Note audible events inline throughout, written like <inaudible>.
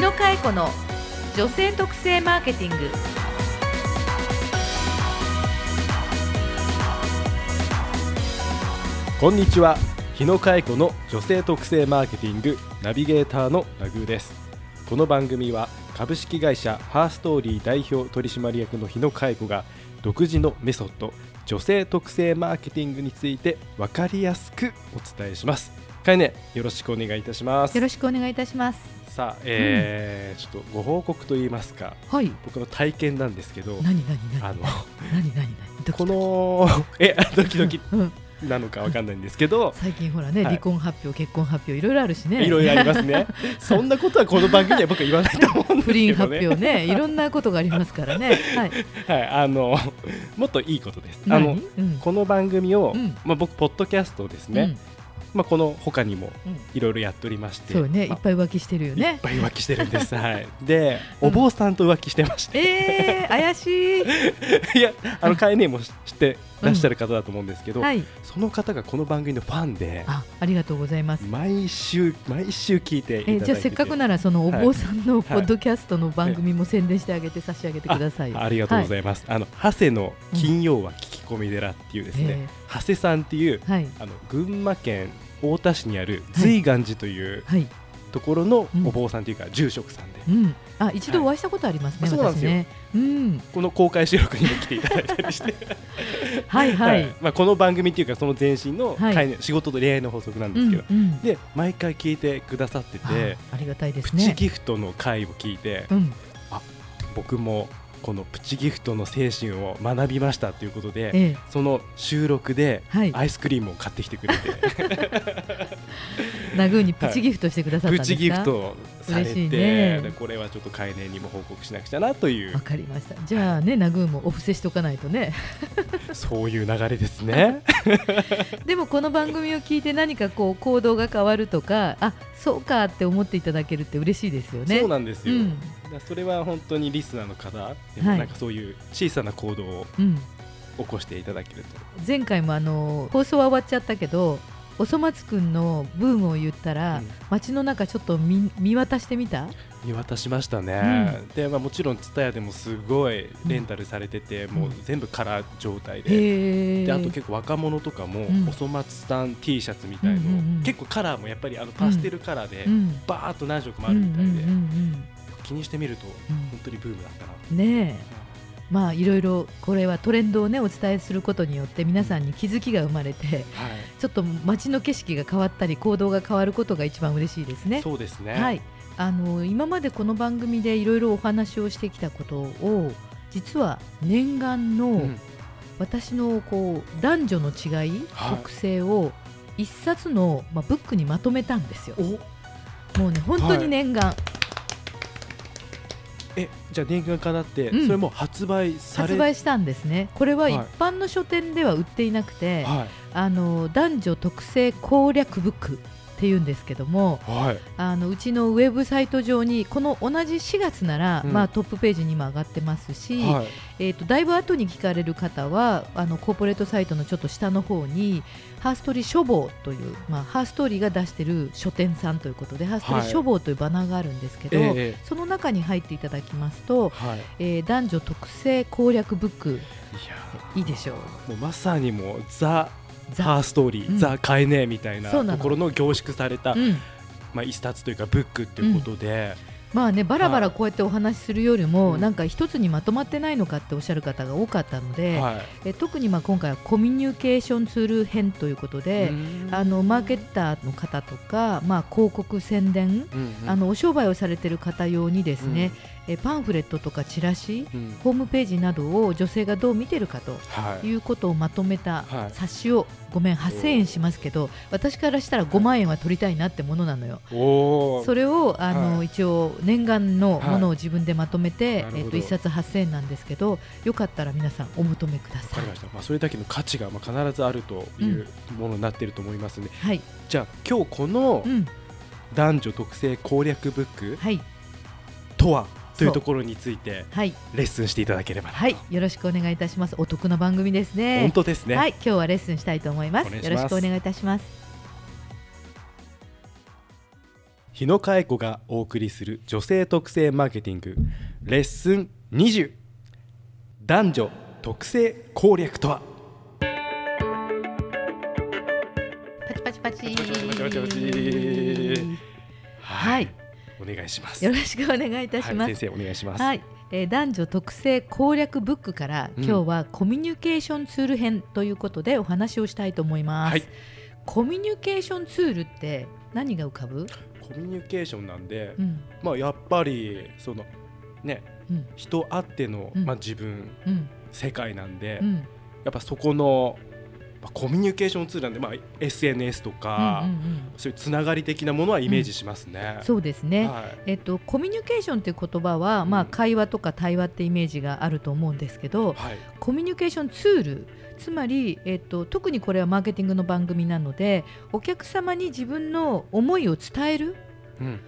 野佳恵子の女性特性マーケティング。こんにちは。日野佳恵子の女性特性マーケティングナビゲーターのナグーです。この番組は株式会社ハーストーリー代表取締役の日野佳恵子が独自のメソッド女性特性マーケティングについて分かりやすくお伝えします。かえねよろしくお願いいたします。よろしくお願いいたしますさあ、えーちょっとご報告といいますかはい。僕の体験なんですけど何何何？あの何何何？このえドキドキうん。なのかわかんないんですけど最近ほらね、はい。離婚発表結婚発表いろいろあるしね。いろいろありますね。<laughs> そんなことはこの番組では僕は言わないと思うんです不倫発けどね。表ね。いろんなことがありますからね。はい。はい、あのもっといいことです。あ何のうん。この番組を、うん。まあ僕ポッドキャストですね。まあこの他にもうん。うんいろいろやっておりまして、そうね、まあいっぱい浮気してるよいっねぱい浮気してるんです。はい。で、う <laughs> んお坊さんと浮気してまして、えー、怪しい。<laughs> いやあの会ねも知ってらっしゃる方だと思うんですけど、はい。その方がこの番組のファンで。あありがとうございます。毎週毎週聞いていただいてて。えじゃあせっかくならそのお坊さんのはい。ポッドキャストの番組も宣伝してあげて差し上げてくださいよ。あありがとうございます。あの長谷の金曜は聞き込み寺っていうですね、え長谷さんっていうはい。あの群馬県太田市にある瑞岩寺というはい、ところのうん。お坊さんというか住職さんで、うん、あ一度お会いしたことありますね、はいそうなんですよ。私ね。うん。この公開収録にも来ていただいたりして、<laughs> はいはい、まあ、この番組っていうかその前身のはい。仕事と恋愛の法則なんうんですけど、うんで毎回聞いてくださってて、あありがたいですプチねギフトの回を聞いて、うん。僕もこのプチギフトの精神を学びましたということで、ええ。その収録ではい。アイスクリームを買ってきてくれて、<laughs> ナグーにプチギフトしてくださったんプですか、チギフトをされて、ね。でこれはちょっと海年にも報告しなくちゃなという。わかりました。じゃあねナグーもお布施しとかないとね。<laughs> そういう流れですね。<laughs> でもこの番組を聞いて何かこう行動が変わるとかあそうかって思っていただけるって嬉しいですよね。そうなんですよ、うん。それは本当にリスナーの方ではい。なんかそういう小さな行動をうん。起こしていただけると、前回もあの放送は終わっちゃったけどおそ松くんのブームを言ったら、うん。街の中ちょっと見見渡してみた？見渡しましたね、で、まあ、もちろん TSUTAYA でもすごいレンタルされてて、もう全部カラー状態で。であと結構若者とかも、うん。おそ松さん T シャツみたいの、うんうんうん。結構カラーもやっぱりあのパステルカラーで、うん。バーっと何色もあうんるみたいで、うんうん気にしてみるとうん。本当にブームだったな、うんねえまあいろいろこれはトレンドをねお伝えすることによって皆さんに気づきが生まれてはい。ちょっと街の景色が変わったり行動が変わることが一番嬉しいですね。そうですね。はい、あの今までこの番組でいろいろお話をしてきたことを実は念願の、うん。私のこう男女の違い、はい。特性を一冊の、まあ、ブックにまとめたんですよ。お。もうね本当に念願、えじゃあ念願かなって、うん。それも発売され発売したんですね。これははい。一般の書店では売っていなくて、はあの男女特性攻略ブックっていうんですけどもいはい。あのうちのウェブサイト上にこの同じ4月なら、うん。まあ、トップページにも上がってますし、はい。えー、とだいぶ後に聞かれる方はあのコーポレートサイトのちょっと下の方にハーストーリー書房という、まあ、ハーストーリーが出している書店さんということでハーストーリー書房というバナーがあるんですけど、ええその中に入っていただきますと、はい。えー男女特性攻略ブック。いいでしょう。もうまさにもうザ・ザ。ハーストーリー、うん。ザ・カエネみたいなところの凝縮された、うん。まあ、一冊というかブックっていうことで、まあねバラバラこうやってお話しするよりも、うん。なんか一つにまとまってないのかっておっしゃる方が多かったので、はい。え特にまあ今回はコミュニケーションツール編ということで、うん。あのマーケッターの方とか、まあ、広告宣伝、うんうん。あのお商売をされている方用にですね、えパンフレットとかチラシうん。うんホームページなどを女性がどう見てるかとはい。いうことをまとめたはい。冊子をごめん8000円しますけど私からしたら5万円は取りたいなってものなのよ。それをあの、はい一応念願のものを自分でまとめて、えっと1冊8000円なんですけどよかったら皆さんお求めくだわさい。かりました、まあ、それだけの価値がまあ必ずあるというものになっていると思いますので、はい、じゃあ今日このうん。男女特性攻略ブックはい。とはといそううところについてはい。レッスンしていただければはい。よろしくお願いいたします。お得な番組ですね。本当ですね、はい。今日はレッスンしたいと思います。よろしくお願いいたします。日野佳恵子がお送りする女性特性マーケティング。レッスン20男女特性攻略とは？パチ。パチパチパチパチパチパチ。はい、お願いします。よろしくお願いいたしはい、ます。先生お願いします、はい、えー男女特性攻略ブックから、うん。今日はコミュニケーションツール編ということでお話をしたいと思います。はい。コミュニケーションツールって何が浮かぶ？コミュニケーションなんで、うん。まあやっぱりそのねうん。人あっての、うん。まあ自分うん。世界なんで、うん。やっぱそこの、まあ、コミュニケーションツールなんで、まあ、SNS とか、うんうんうん。そういうつながり的なものはイメージしますね。そうですね。はい。えっと、コミュニケーションという言葉は、まあ、会話とか対話ってイメージがあると思うんですけどはい。コミュニケーションツールつまり、えっと、特にこれはマーケティングの番組なのでお客様に自分の思いを伝えるうん、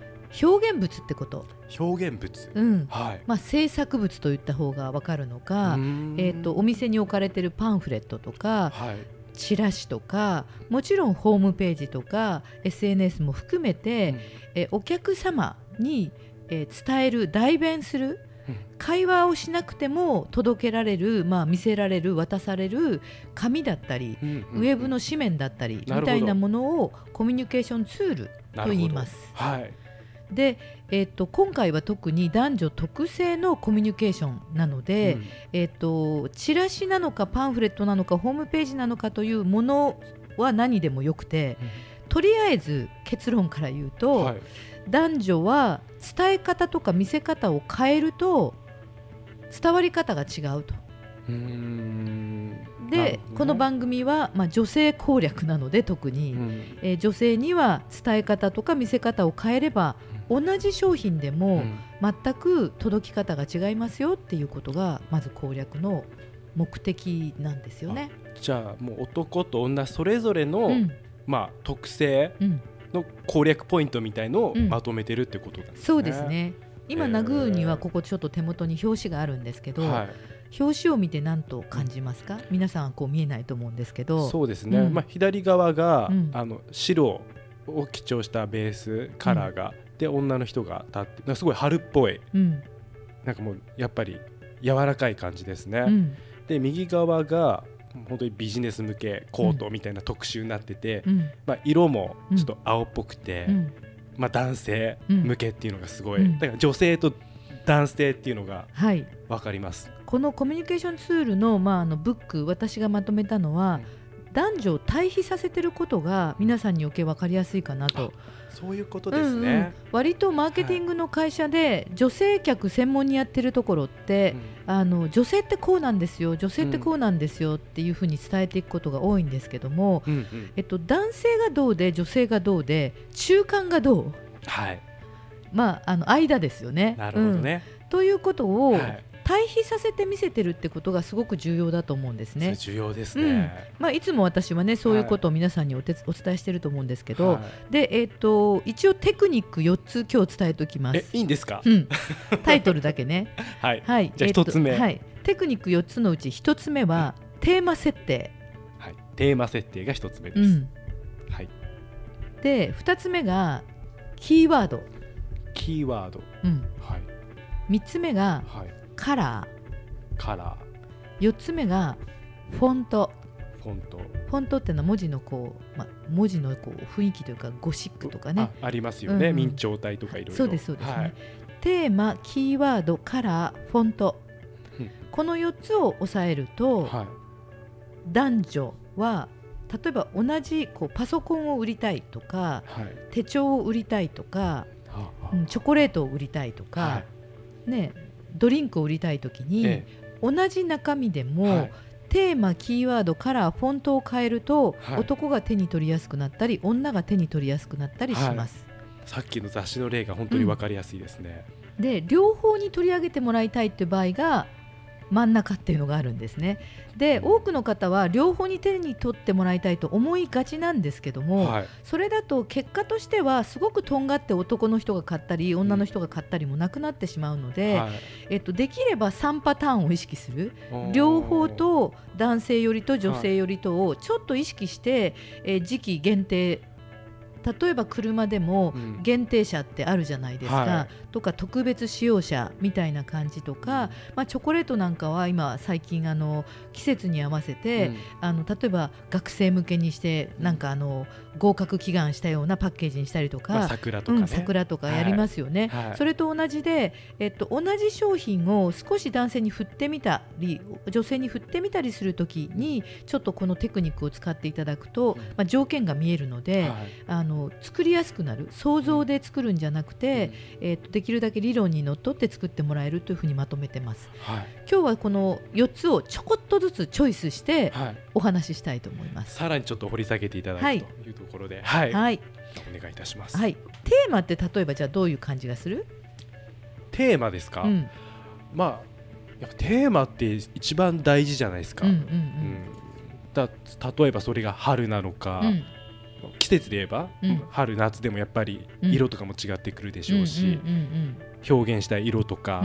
表現物ってこと、表現物、うん。はい。まあ、制作物といった方が分かるのか、うーん。えっとお店に置かれてるパンフレットとかはいチラシとかもちろんホームページとか SNS も含めて、えお客様に、えー伝える代弁するうん。会話をしなくても届けられる、まあ、見せられる渡される紙だったり、うんうんうん。ウェブの紙面だったりみたいなものをコミュニケーションツールと言います。はいで、えっと今回は特に男女特性のコミュニケーションなので、うん。えっとチラシなのかパンフレットなのかホームページなのかというものは何でもよくてとりあえず結論から言うと、はい。男女は伝え方とか見せ方を変えると伝わり方が違うと。で、ね。この番組は、まあ、女性攻略なので特に、うん。えー女性には伝え方とか見せ方を変えれば同じ商品でうもん。全く届き方が違いますよっていうことがまず攻略の目的なんですよね。じゃあもう男と女それぞれの、うん。まあ、特性うん、の攻略ポイントみたいのをうん。まとめてるってことなんですね。そうですね。今、へー。ナグーにはここちょっと手元に表紙があるんですけど、はい。表紙を見て何と感じますか？皆さんはこう見えないと思うんですけど。そうですね、うん。まあ、左側が、うん。あの白を基調したベースカラーが、で女の人が立ってすごい春っぽい。うん。なんかもうやっぱり柔らかい感じですね、うん。で右側が本当にビジネス向けコートみたいな特集になってて、うん。まあ、色もちょっと青っぽくて、うん。まあ、男性向けっていうのがすごい、うん。だから女性と男性っていうのがはい。分かります。このコミュニケーションツールの,、まあ、あのブック私がまとめたのは、男女を対比させてることが皆さんに余計分かりやすいかなと。そういうことですうんうんね。割とマーケティングの会社で女性客専門にやってるところって、あの女性ってこうなんですよ女性ってこうなんですよっていうふうに伝えていくことが多いんですけども、うんうんえっと、男性がどうで女性がどうで中間がどう、はい、まあ、あの間ですよね。なるほどね。うんということをはい対比させて見せてるってことがすごく重要だと思うんですね。重要ですね。まあ、いつも私はねそういうことを皆さんにお手お伝えしてると思うんですけど、はいでえっと一応テクニック4つ今日伝えておきまえす。いいんですか？うん、タイトルだけね。<laughs> はい、はい。じゃあえっと一つ目はい。テクニック4つのうち1つ目はテーマ設定。はい、テーマ設定が一つ目です。うん。はい、で2つ目がキーワード。キーワード、うん。はい、3つ目がはい、カラカラー。4つ目がフォント。ー、フォント、フォントっていうのは文字のこう、まあ、文字のこう雰囲気というかゴシックとかね。あありますよね、うんうん。明朝体とかいろいろ。そうですそうですね、はい。テーマキーワードカラーフォント。うん。この4つを押さえると、はい、男女は例えば同じこうパソコンを売りたいとかはい、手帳を売りたいとか、はあはうんチョコレートを売りたいとか、はね、ドリンクを売りたい時に、え同じ中身でも、はい。テーマキーワードカラーフォントを変えると、はい。男が手に取りやすくなったり女が手に取りやすくなったりします。さっきの雑誌の例が本当にわかりやすいですね。で両方に取り上げてもらいたいっていう場合が真ん中っていうのがあるんですね。で多くの方は両方に手に取ってもらいたいと思いがちなんですけども、はい、それだと結果としてはすごくとんがって男の人が買ったり女の人が買ったりもなくなってしまうので、はい。えっと、できれば3パターンを意識する。両方と男性よりと女性よりとをちょっと意識して、えー時期限定例えば車でもうん。限定車ってあるじゃないですか、はとか特別使用車みたいな感じとか、まあ、チョコレートなんかは今最近あの季節に合わせて、うん。あの例えば学生向けにしてなんかあの合格祈願したようなパッケージにしたりとか、まあ、桜とかね、うん、桜とかやりますよね、はい。はいそれと同じで、えっと、同じ商品を少し男性に振ってみたり女性に振ってみたりするときにちょっとこのテクニックを使っていただくと、まあ、条件が見えるので、はい。あの作りやすくなる。想像で作るんじゃなくて、えっと、できるだけ理論にのっとって作ってもらえるというふうにまとめてます。はい。今日はこの4つをちょこっとずつチョイスしてはい、お話ししたいと思います。さらにちょっと掘り下げていただく、はい。というところで、はい。はい、お願いいたします、はい、テーマって例えばじゃあどういう感じがする、テーマですか、うん、まあやっぱテーマって一番大事じゃないですか、うんうんうん。だ例えばそれが春なのか、うんうん季節で言えば、うん。春夏でもやっぱりうん。色とかも違ってくるでしょうし、表現したい色とか、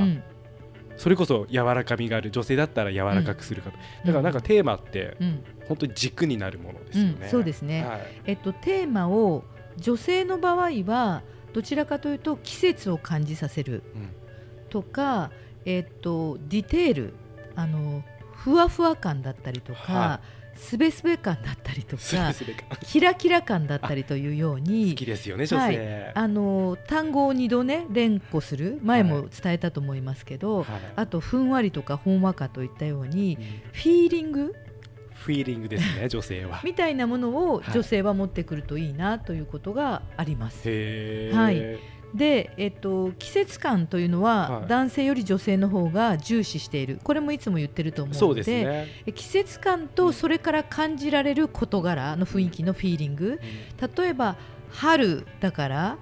それこそ柔らかみがある女性だったら柔らかくするかと、だからなんかテーマってうん。本当に軸になるものですよね、うんそうですね。はい。えっと、テーマを女性の場合はどちらかというと季節を感じさせるうん。とか、えっと、ディテールあのふわふわ感だったりとか、はすべすべ感だったりとすかキラキラ感だったりというように好きですよね女性、あの単語を2度ね連呼する前も伝えたと思いますけど、はい。あとふんわりとかほんわかといったようにうん。フィーリング？フィーリングですね女性は。<laughs> みたいなものをはい。女性は持ってくるといいなということがあります。へー。はいで、えっと、季節感というのは、はい。男性より女性の方が重視している。これもいつも言ってると思うのでですね、え季節感とそれから感じられる事柄の雰囲気のフィーリング。例えば春だから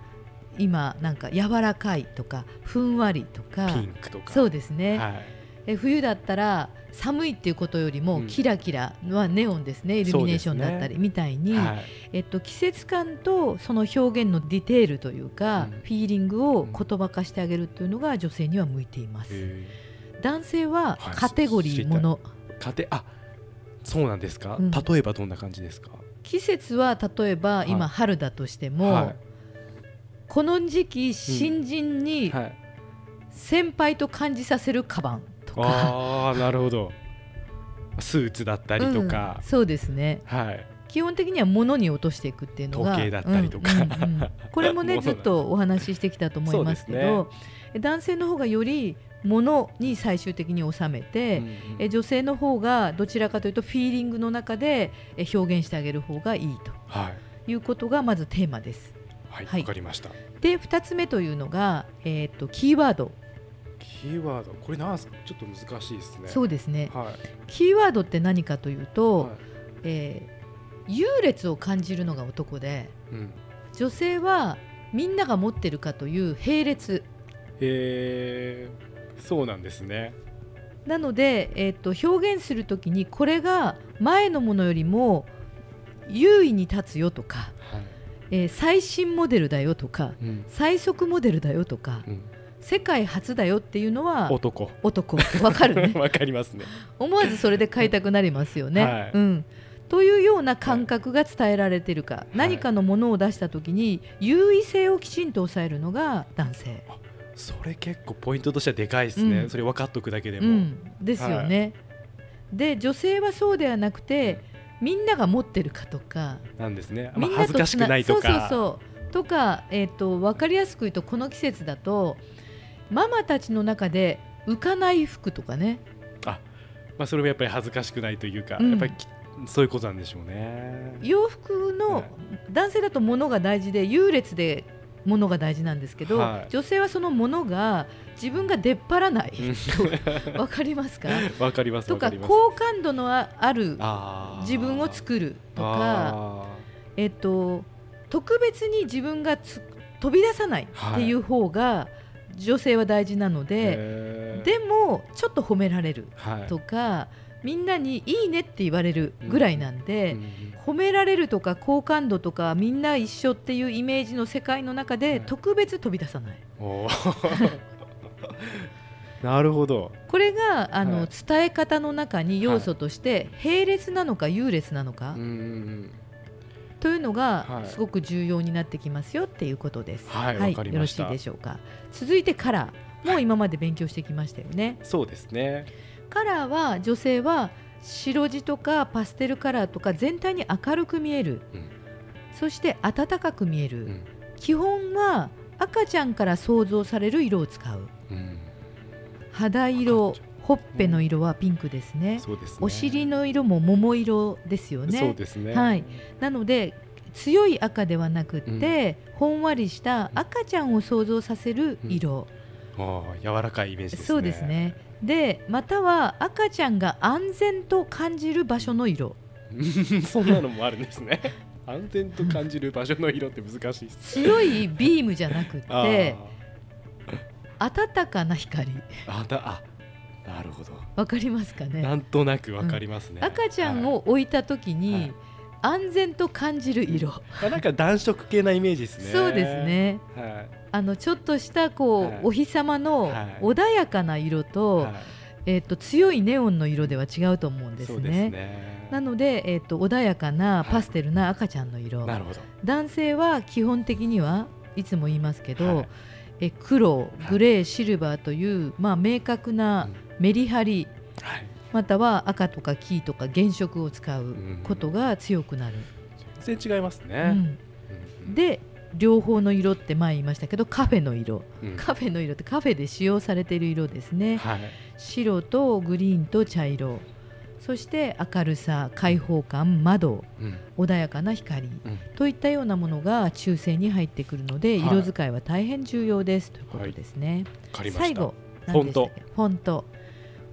今なんか柔らかいとかふんわりとか。ピンクとか。そうですね、はい。え冬だったら寒いっていうことよりもうん。キラキラはネオンですね、イルミネーションだったりみたいに、はい。えっと、季節感とその表現のディテールというか、うん。フィーリングを言葉化してあげるっていうのが女性には向いています。へ男性ははい。カテゴリーもの、ー家庭あそうなんですか、うん。例えばどんな感じですか？季節は例えば今はい。春だとしても、はい。この時期新人にはい。先輩と感じさせるカバンとか、ああなるほど。スーツだったりとか。うん、そうですね。はい。基本的には物に落としていくっていうのが時計だったりとか。うんうんうん。これもね <laughs> 物ずっとお話ししてきたと思いますけど、男性の方がより物に最終的に収めて、うんうん。え女性の方がどちらかというとフィーリングの中でえ表現してあげる方がいいはい。ということがまずテーマです。はいわ、はい。かりました。で2つ目というのが、えー、とキーワードキーワードこれなんすか？ちょっと難しいですね。そうですね。はい。キーワードって何かというと、はい。えー優劣を感じるのが男でうん。女性はみんなが持ってるかという並列。へえそうなんですね。なので、えー、と表現するときにこれが前のものよりも優位に立つよとか、はい。えー最新モデルだよとかうん。最速モデルだよとかうん世界初だよっていうのは男。男。わかるね。<laughs> わかりますね。思わずそれで買いたくなりますよね。はい。うん。というような感覚が伝えられているか、い何かのものを出したときに優位性をきちんと抑えるのが男性、それ結構ポイントとしてはでかいですね、うん。それ分かっとくだけでも、うん、ですよね。で女性はそうではなくてみんなが持ってるかとか。なんですね、まあ、恥ずかしくないとか。そうそうそう。とか、えー、と分かりやすく言うとこの季節だとママたちの中で浮かない服とかね。まあ、それもやっぱり恥ずかしくないというか、うん。やっぱりきそういうことなんでしょうね。洋服の、はい。男性だと物が大事で優劣で物が大事なんですけど、はい。女性はその物が自分が出っ張らない。<laughs> わかりますか？<laughs> わかりますとか。好感度のあある自分を作るとか、あえっと、特別に自分がつ飛び出さないっていう方が女性は大事なのー。で、でもちょっと褒められるはい。とかみんなにいいねって言われるぐらいなんで、うん褒められるとか好感度とかみんな一緒っていうイメージの世界の中はい。で特別飛び出さない。<laughs> なるほど。これがあの、はい。伝え方の中に要素として並列なのか優劣なのか、うんうんというのはい。がすごく重要になってきますよっていうことです。はいわかりよろしいでしょうか。続いてカラー。もう今まで勉強してきましたよね。そうですね。カラーは女性は白地とかパステルカラーとか全体に明るく見える、うん。そして暖かく見える、うん。基本は赤ちゃんから想像される色を使う。うん。肌色ほっぺの色はピンクですね、そうですね。お尻の色も桃色ですよね。そうですね。はい。なので強い赤ではなくって、ほんわりした赤ちゃんを想像させる色、ああ柔らかいイメージですね。そうですね。でまたは赤ちゃんが安全と感じる場所の色。<laughs> そんなのもあるんですね。<laughs> 安全と感じる場所の色って難しい強いビームじゃなくて <laughs> 暖かな光。ーあだあなるほど。わかりますかね？なんとなくわかりますね、赤ちゃんはい。を置いた時に、はい。安全と感じる色、あなんか暖色系なイメージですね。そうですね。はい。あのちょっとしたこう、はい。お日様のはい。穏やかな色と,、はい。えっと強いネオンの色では違うと思うんですそうですね。ねなので、えっと穏やかなパステルな赤ちゃんの色、なるほど。男性は基本的にはいつも言いますけど、はい。え黒グレーシルバーという、まあ、明確なメリハリはい。または赤とか黄とか原色を使うことが強くなる。全然違いますうね、ん。うん。で両方の色って前言いましたけどカフェの色。うん。カフェの色ってカフェで使用されている色ですね。はい。白とグリーンと茶色。そして明るさ開放感窓。うん。穏やかな光。うん。といったようなものが中性に入ってくるのではい。色使いは大変重要です。ということですね、わかりました。最後フォント。フォント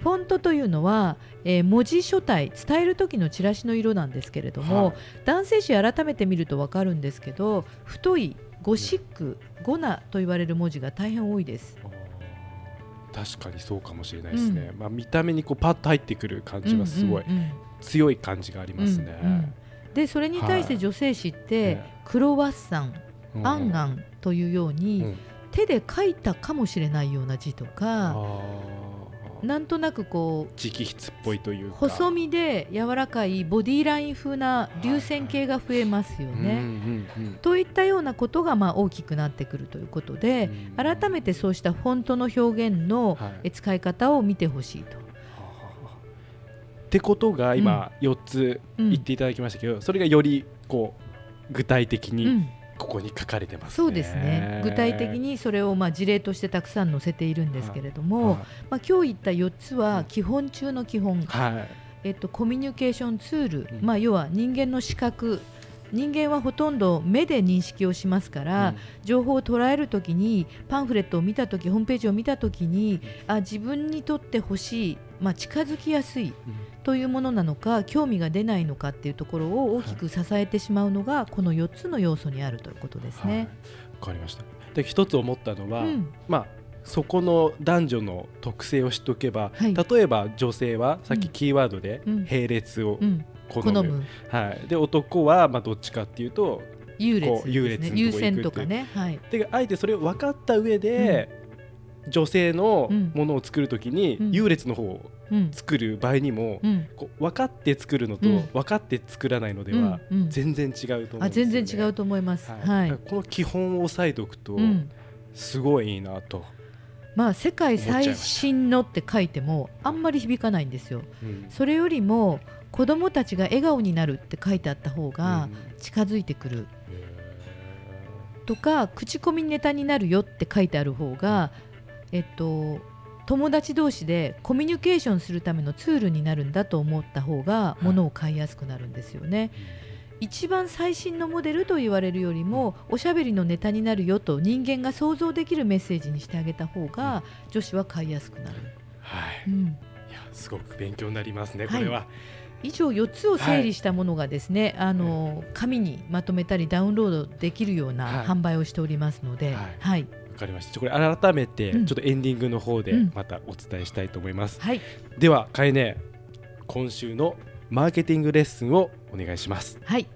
フォントというのは、えー文字書体伝える時のチラシの色なんですけれども、はい。男性誌改めて見ると分かるんですけど太いゴシック、ゴナと言われる文字が大変多いです。確かにそうかもしれないですね、まあ見た目にこうパッと入ってくる感じはすごいうんうんうん強い感じがありますね、うんうん。でそれに対して女性誌って、ねクロワッサン、うんアンガンというように、うん。手で書いたかもしれないような字とあかーなんとなくこう直筆っぽいというか。細身で柔らかいボディーライン風な流線形が増えますよね。うん。うん。うん。といったようなことがまあ大きくなってくるということで、うん。改めてそうしたフォントの表現の使い方を見てほしいと。ってことが今4つうん。言っていただきましたけど、それがよりこう具体的にうんここに書かれてますね。そうですね。具体的にそれをまあ事例としてたくさん載せているんですけれども、はい。まあ、今日言った4つは基本中の基本、はい。えっと、コミュニケーションツール、うん。まあ、要は人間の視覚。人間はほとんど目で認識をしますから、情報を捉えるときにパンフレットを見たときホームページを見たときにあ自分にとって欲しい、まあ、近づきやすいというものなのか興味が出ないのかっていうところを大きく支えてしまうのがこの4つの要素にあるということですはい。ね。わかりました。で一つ思ったのは、うん。まあそこの男女の特性を知っておけば、はい。例えば女性はさっきキーワードでうん。並列をうん、好む、好む。はい、で男はまあどっちかっていうと優劣ね。優劣のとこ行くっていう。先とかね、はい、であえてそれを分かった上で、女性のうん。ものを作るときに、うん。優劣の方をうん。作る場合にも、分かって作るのと、うん。分かって作らないのではうん。うん。全然違うと思うんですよ、ね。あ全然違うと思います。はい。この基本を押さえておくと、うん。すごいいいなと、まあ、世界最新のって書いてもあんまり響かないんですよ。うん。それよりも子どもたちが笑顔になるって書いてあった方がうん。近づいてくる。へとか口コミネタになるよって書いてある方が、えっと、友達同士でコミュニケーションするためのツールになるんだと思った方がい。物を買いやすくなるんですよね。一番最新のモデルと言われるよりもおしゃべりのネタになるよと人間が想像できるメッセージにしてあげた方が女子は買いやすくなる。はい、いうん。やすごく勉強になりますね、はい。これは。以上4つを整理したものがですね、あの紙にまとめたりダウンロードできるようなはい。販売をしておりますので、ははいい、わかりました。これ改めてちうん。ょっとエンディングの方でうん。またお伝えしたいと思います。はい、ではかえね今週のマーケティングレッスンをお願いします。はい、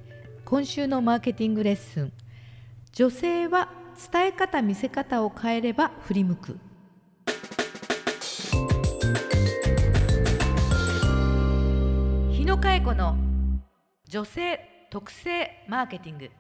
今週のマーケティングレッスン。女性は伝え方見せ方を変えれば振り向く。日野佳恵子の女性特製マーケティング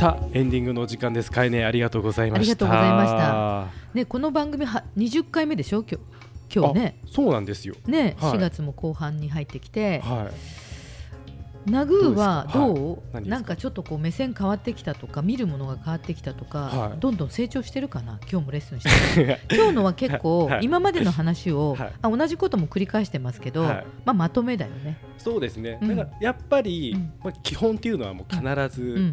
さあエンディングのお時間です。かいねありがとうございました。ありがとうございました。ねこの番組は20回目でしょ？今日今日ね。そうなんですよ。ね、はい。4月も後半に入ってきて、はい。ナグーはどうはい。なんかちょっとこう目線変わってきたとか見るものが変わってきたとか、はい。どんどん成長してるかな？今日もレッスンしてる。<laughs> 今日のは結構、はい。今までの話を、はい。あ同じことも繰り返してますけど、はい。まあ、まとめだよね。そうですね、うん。だからやっぱり、うん。まあ、基本っていうのはもう必ず、うん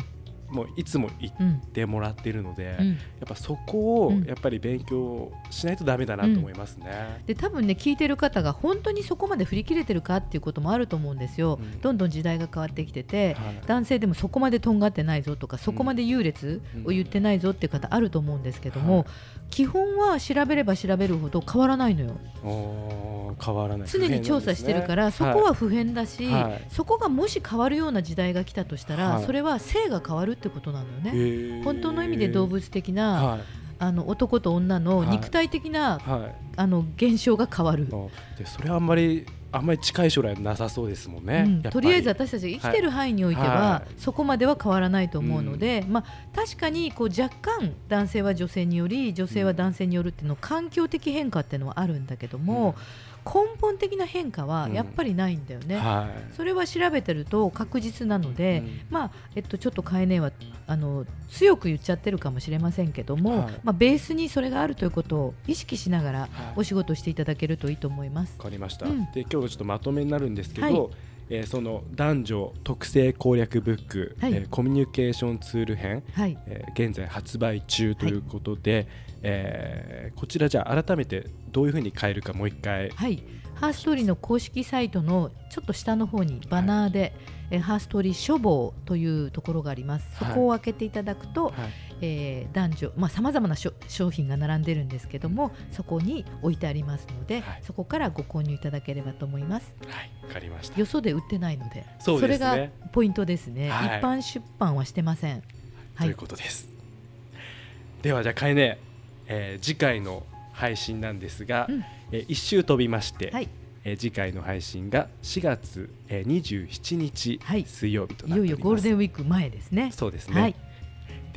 もういつも言っうんてもらってるので、うん、やっぱそこをうん。やっぱり勉強しないとダメだなと思いますね。で多分ね聞いてる方が本当にそこまで振り切れてるかっていうこともあると思うんですよ、うん。どんどん時代が変わってきてて、はい。男性でもそこまでとんがってないぞとかそこまで優劣を言ってないぞっていう方あると思うんですけども、はい。基本は調べれば調べるほど変わらないのよ。変わらない。常に調査してるから、そこは不変だし、はい。そこがもし変わるような時代が来たとしたら、はい。それは性が変わるってことなのよね。本当の意味で動物的な、はい。あの男と女のはい。肉体的な、はい。あの現象が変わる。あでそれはあんまりあんまり近い将来なさそうですもんね、うん。とりあえず私たちが生きてる範囲においては、はい。そこまでは変わらないと思うので、まあ、確かにこう若干男性は女性により女性は男性によるっていうの環境的変化っていうのはあるんだけども、根本的な変化はやっぱりないんだよね。はい。それは調べてると確実なので、うん。まあえっと、ちょっとカエネはあの強く言っちゃってるかもしれませんけども、はい。まあ、ベースにそれがあるということを意識しながらはい。お仕事していただけるといいと思います。わかりました、うん。で今日ちょっとまとめになるんですけど、はいえーその男女特性攻略ブック、はい。えーコミュニケーションツール編、はい、えー現在発売中ということで、えーこちらじゃあ改めてどういうふうに変えるかもう一回。はい、ハーストーリーの公式サイトのちょっと下の方にバナーで、えーハーストーリー書房というところがあります。そこを開けていただくと、はいえー男女まあ様々な商品が並んでるんですけども、そこに置いてありますので、はい。そこからご購入いただければと思います。はいわかりました。よそで売ってないので、そうですね。れがポイントですね。はい。一般出版はしてません。はい。という、ことです。ではじゃあかえね、えー次回の配信なんですが、うん。えー一周飛びまして、はい、えー次回の配信が4月、えー、27日、はい。水曜日といよいなっております。よゴールデンウィーク前ですね。そうですね、はい、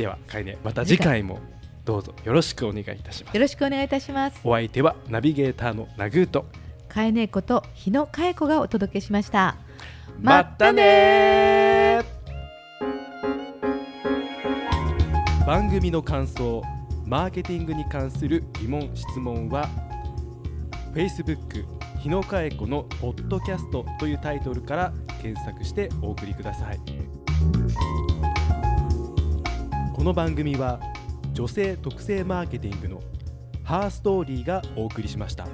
ではかえねまた次回もどうぞよろしくお願いいたしますよろしくお願いいたします。お相手はナビゲーターのナグーとかえねえこと日野かえ子がお届けしました。またね番組の感想マーケティングに関する疑問質問は Facebook 日野佳恵子のポッドキャストというタイトルから検索してお送りくださいこの番組は女性特性マーケティングのハーストーリーがお送りしました。